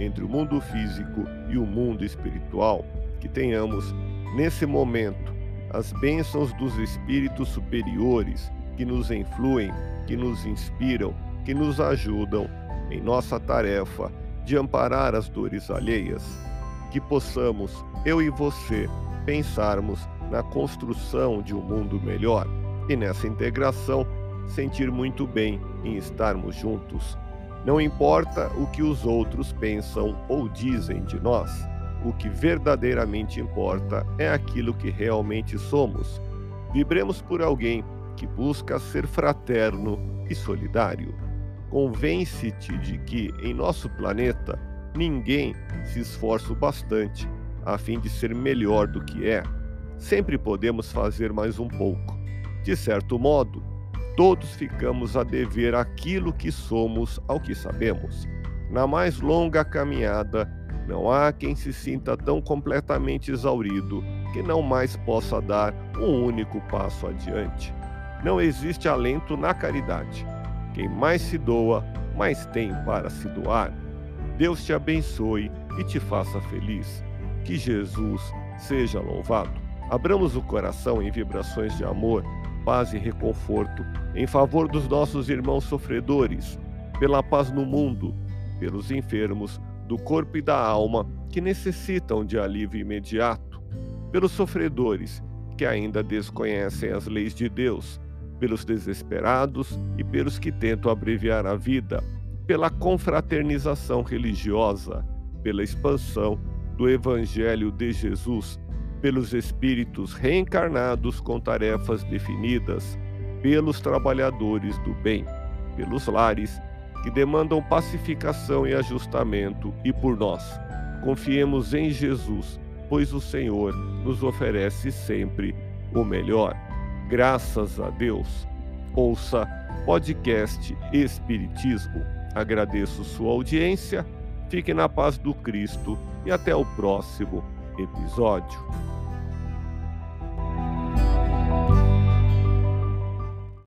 entre o mundo físico e o mundo espiritual, que tenhamos, nesse momento, as bênçãos dos espíritos superiores que nos influem, que nos inspiram, que nos ajudam em nossa tarefa de amparar as dores alheias. Que possamos, eu e você, pensarmos na construção de um mundo melhor e nessa integração sentir muito bem em estarmos juntos. Não importa o que os outros pensam ou dizem de nós o que verdadeiramente importa é aquilo que realmente somos. Vibremos por alguém que busca ser fraterno e solidário. Convence-te de que, em nosso planeta, ninguém se esforça bastante a fim de ser melhor do que é. Sempre podemos fazer mais um pouco. De certo modo, todos ficamos a dever aquilo que somos ao que sabemos. Na mais longa caminhada, não há quem se sinta tão completamente exaurido que não mais possa dar um único passo adiante. Não existe alento na caridade. Quem mais se doa, mais tem para se doar. Deus te abençoe e te faça feliz. Que Jesus seja louvado. Abramos o coração em vibrações de amor, paz e reconforto em favor dos nossos irmãos sofredores, pela paz no mundo, pelos enfermos, do corpo e da alma que necessitam de alívio imediato, pelos sofredores que ainda desconhecem as leis de Deus, pelos desesperados e pelos que tentam abreviar a vida, pela confraternização religiosa, pela expansão do Evangelho de Jesus, pelos espíritos reencarnados com tarefas definidas, pelos trabalhadores do bem, pelos lares que demandam pacificação e ajustamento, e por nós. Confiemos em Jesus, pois o Senhor nos oferece sempre o melhor. Graças a Deus. Ouça podcast Espiritismo. Agradeço sua audiência. Fique na paz do Cristo e até o próximo episódio.